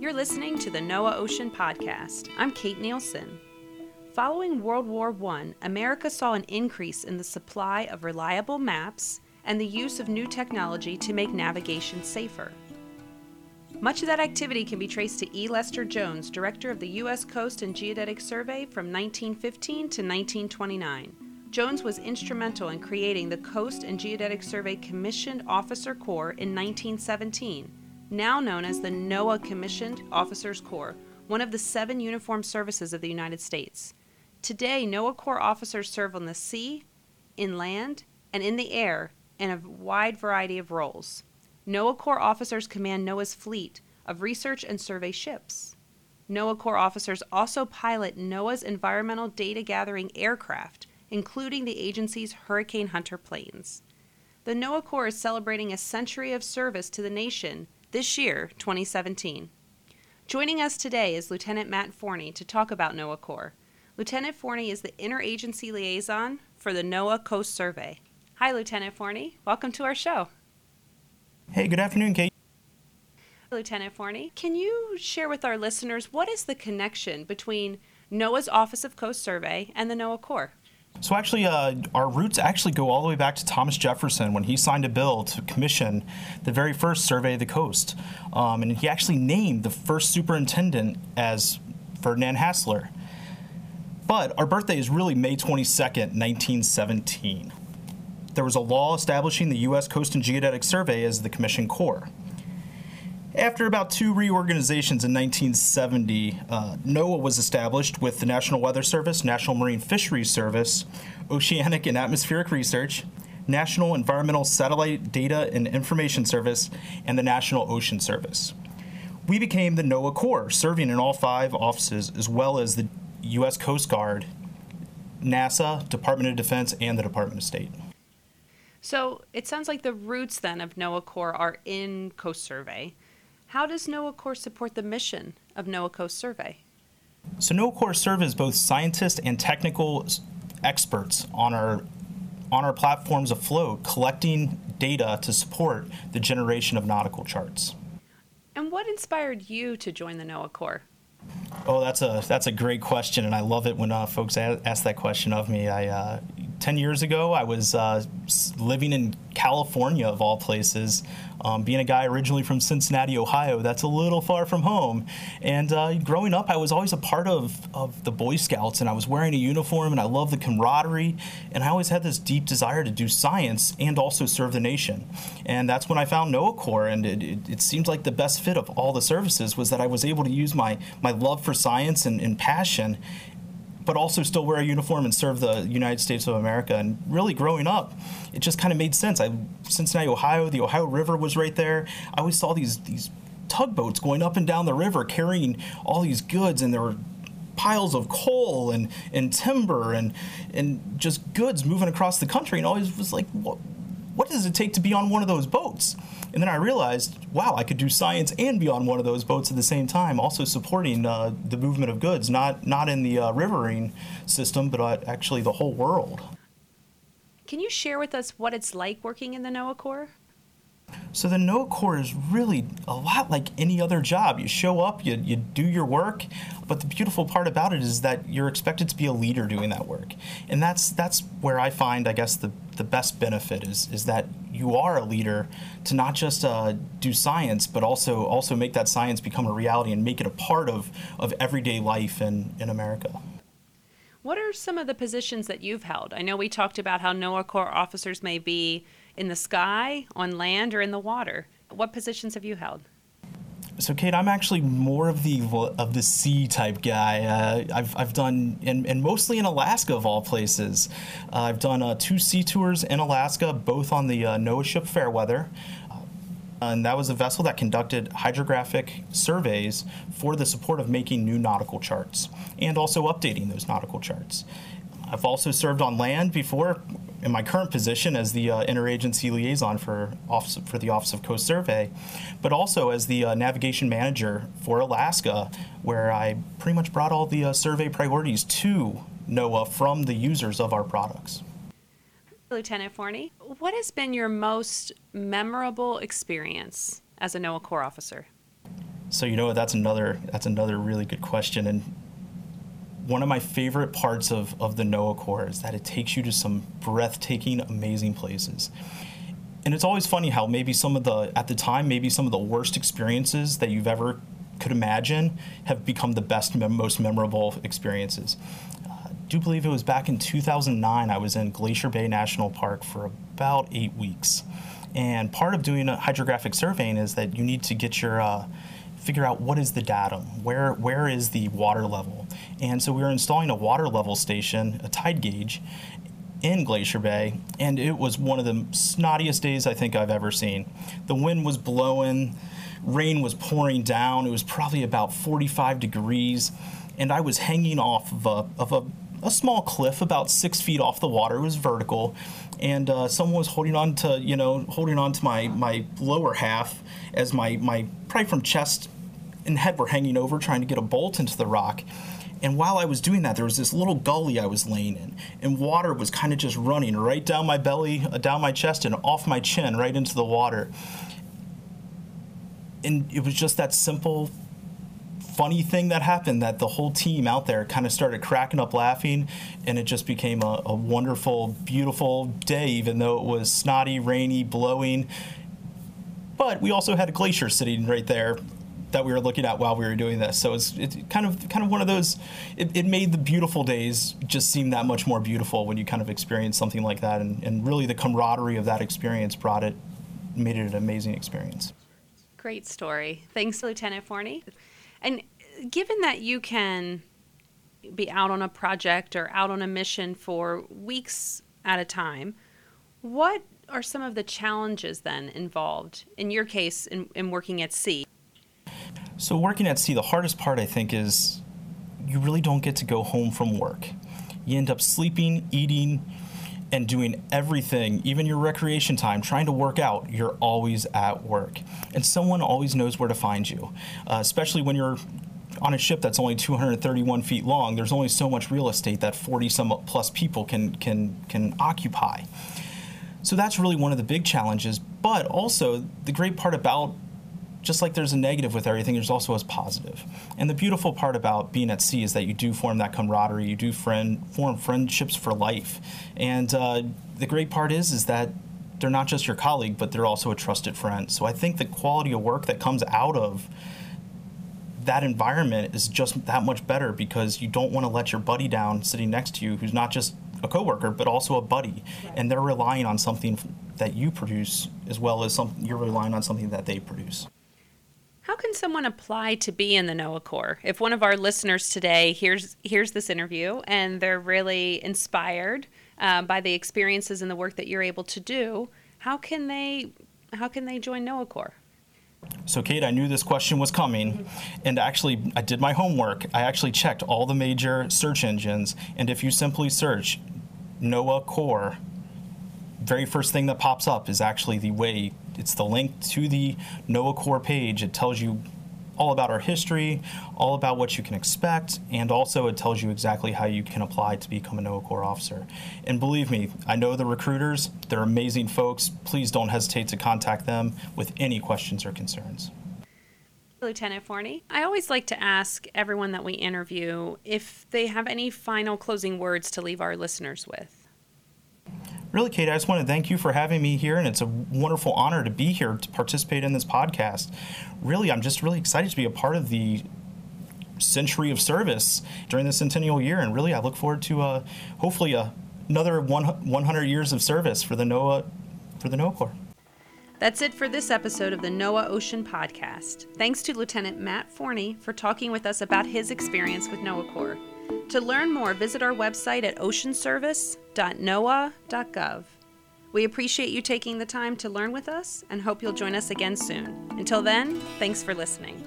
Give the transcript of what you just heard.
You're listening to the NOAA Ocean Podcast. I'm Kate Nielsen. Following World War I, America saw an increase in the supply of reliable maps and the use of new technology to make navigation safer. Much of that activity can be traced to E. Lester Jones, director of the U.S. Coast and Geodetic Survey from 1915 to 1929. Jones was instrumental in creating the Coast and Geodetic Survey Commissioned Officer Corps in 1917, now known as the NOAA Commissioned Officers Corps, one of the seven uniformed services of the United States. Today, NOAA Corps officers serve on the sea, in land, and in the air in a wide variety of roles. NOAA Corps officers command NOAA's fleet of research and survey ships. NOAA Corps officers also pilot NOAA's environmental data gathering aircraft, including the agency's Hurricane Hunter planes. The NOAA Corps is celebrating a century of service to the nation this year, 2017. Joining us today is Lieutenant Matt Forney to talk about NOAA Corps. Lieutenant Forney is the interagency liaison for the NOAA Coast Survey. Hi, Lieutenant Forney. Welcome to our show. Hey, good afternoon, Kate. Lieutenant Forney, can you share with our listeners what is the connection between NOAA's Office of Coast Survey and the NOAA Corps? So actually, uh, our roots actually go all the way back to Thomas Jefferson when he signed a bill to commission the very first survey of the coast, um, and he actually named the first superintendent as Ferdinand Hassler. But our birthday is really May 22nd, 1917 there was a law establishing the U.S. Coast and Geodetic Survey as the Commission Corps. After about two reorganizations in 1970, uh, NOAA was established with the National Weather Service, National Marine Fisheries Service, Oceanic and Atmospheric Research, National Environmental Satellite Data and Information Service, and the National Ocean Service. We became the NOAA Corps, serving in all five offices, as well as the U.S. Coast Guard, NASA, Department of Defense, and the Department of State. So it sounds like the roots then of NOAA Corps are in Coast Survey. How does NOAA Corps support the mission of NOAA Coast Survey? So NOAA Corps serves as both scientists and technical experts on our on our platforms afloat, collecting data to support the generation of nautical charts. And what inspired you to join the NOAA Corps? Oh, that's a that's a great question, and I love it when uh, folks ask that question of me. I uh, 10 years ago, I was uh, living in California, of all places. Um, being a guy originally from Cincinnati, Ohio, that's a little far from home. And uh, growing up, I was always a part of, of the Boy Scouts, and I was wearing a uniform, and I loved the camaraderie. And I always had this deep desire to do science and also serve the nation. And that's when I found NOAA Corps, and it, it, it seemed like the best fit of all the services was that I was able to use my, my love for science and, and passion but also still wear a uniform and serve the United States of America. And really growing up, it just kind of made sense. I Cincinnati, Ohio, the Ohio River was right there. I always saw these these tugboats going up and down the river carrying all these goods and there were piles of coal and, and timber and and just goods moving across the country and always was like what, what does it take to be on one of those boats and then I realized, wow, I could do science and be on one of those boats at the same time, also supporting uh, the movement of goods, not not in the uh, riverine system, but uh, actually the whole world. Can you share with us what it's like working in the NOAA Corps? So the NOAA Corps is really a lot like any other job. You show up, you, you do your work, but the beautiful part about it is that you're expected to be a leader doing that work. And that's that's where I find, I guess, the, the best benefit is is that you are a leader to not just uh, do science, but also also make that science become a reality and make it a part of, of everyday life in, in America. What are some of the positions that you've held? I know we talked about how NOAA Corps officers may be in the sky, on land, or in the water. What positions have you held? So, Kate, I'm actually more of the of the sea type guy. Uh, I've, I've done, and, and mostly in Alaska of all places. Uh, I've done uh, two sea tours in Alaska, both on the uh, NOAA ship Fairweather. Uh, and that was a vessel that conducted hydrographic surveys for the support of making new nautical charts and also updating those nautical charts. I've also served on land before in my current position as the uh, interagency liaison for office for the Office of Coast Survey, but also as the uh, navigation manager for Alaska, where I pretty much brought all the uh, survey priorities to NOAA from the users of our products. Lieutenant Forney, what has been your most memorable experience as a NOAA Corps officer? So you know? That's another that's another really good question, and one of my favorite parts of, of the NOAA Corps is that it takes you to some breathtaking, amazing places. And it's always funny how maybe some of the, at the time, maybe some of the worst experiences that you've ever could imagine have become the best, most memorable experiences. Uh, I do believe it was back in 2009, I was in Glacier Bay National Park for about eight weeks. And part of doing a hydrographic surveying is that you need to get your, uh, figure out what is the datum, where where is the water level, and so we were installing a water level station, a tide gauge, in Glacier Bay, and it was one of the snottiest days I think I've ever seen. The wind was blowing, rain was pouring down. It was probably about 45 degrees, and I was hanging off of a, of a a small cliff about six feet off the water. It was vertical, and uh, someone was holding on to you know holding on to my my lower half as my my probably from chest and head were hanging over, trying to get a bolt into the rock. And while I was doing that, there was this little gully I was laying in, and water was kind of just running right down my belly, uh, down my chest, and off my chin, right into the water. And it was just that simple funny thing that happened that the whole team out there kind of started cracking up laughing and it just became a, a, wonderful beautiful day even though it was snotty rainy blowing. But we also had a glacier sitting right there that we were looking at while we were doing this. So it's, kind of kind of one of those it, it, made the beautiful days just seem that much more beautiful when you kind of experience something like that. And, and really the camaraderie of that experience brought it made it an amazing experience. Great story. Thanks lieutenant forney and given that you can be out on a project or out on a mission for weeks at a time, what are some of the challenges then involved in your case in, in working at sea? So, working at sea, the hardest part I think is you really don't get to go home from work. You end up sleeping, eating, and doing everything, even your recreation time, trying to work out, you're always at work. And someone always knows where to find you, uh, especially when you're on a ship that's only 231 feet long. There's only so much real estate that 40 some plus people can, can, can occupy. So that's really one of the big challenges. But also, the great part about just like there's a negative with everything, there's also a positive. And the beautiful part about being at sea is that you do form that camaraderie, you do friend form friendships for life. And uh, the great part is is that they're not just your colleague, but they're also a trusted friend. So I think the quality of work that comes out of that environment is just that much better because you don't want to let your buddy down sitting next to you who's not just a coworker but also a buddy and they're relying on something that you produce as well as some you're relying on something that they produce. How can someone apply to be in the NOAA Corps? If one of our listeners today hears hears this interview and they're really inspired uh, by the experiences and the work that you're able to do, how can they how can they join NOAA Corps? So, Kate, I knew this question was coming, and actually, I did my homework. I actually checked all the major search engines, and if you simply search NOAA Corps, very first thing that pops up is actually the way it's the link to the NOAA Corps page. It tells you all about our history, all about what you can expect, and also it tells you exactly how you can apply to become a NOAA Corps officer. And believe me, I know the recruiters, they're amazing folks. Please don't hesitate to contact them with any questions or concerns. Lieutenant Forney, I always like to ask everyone that we interview if they have any final closing words to leave our listeners with really, Kate, I just want to thank you for having me here, and it's a wonderful honor to be here to participate in this podcast. Really, I'm just really excited to be a part of the century of service during the centennial year, and really, I look forward to uh, hopefully uh, another 100 years of service for the NOAA for the NOAA Corps. That's it for this episode of the NOAA Ocean Podcast. Thanks to Lieutenant Matt Forney for talking with us about his experience with NOAA Corps. To learn more, visit our website at oceanservice.noaa.gov. We appreciate you taking the time to learn with us and hope you'll join us again soon. Until then, thanks for listening.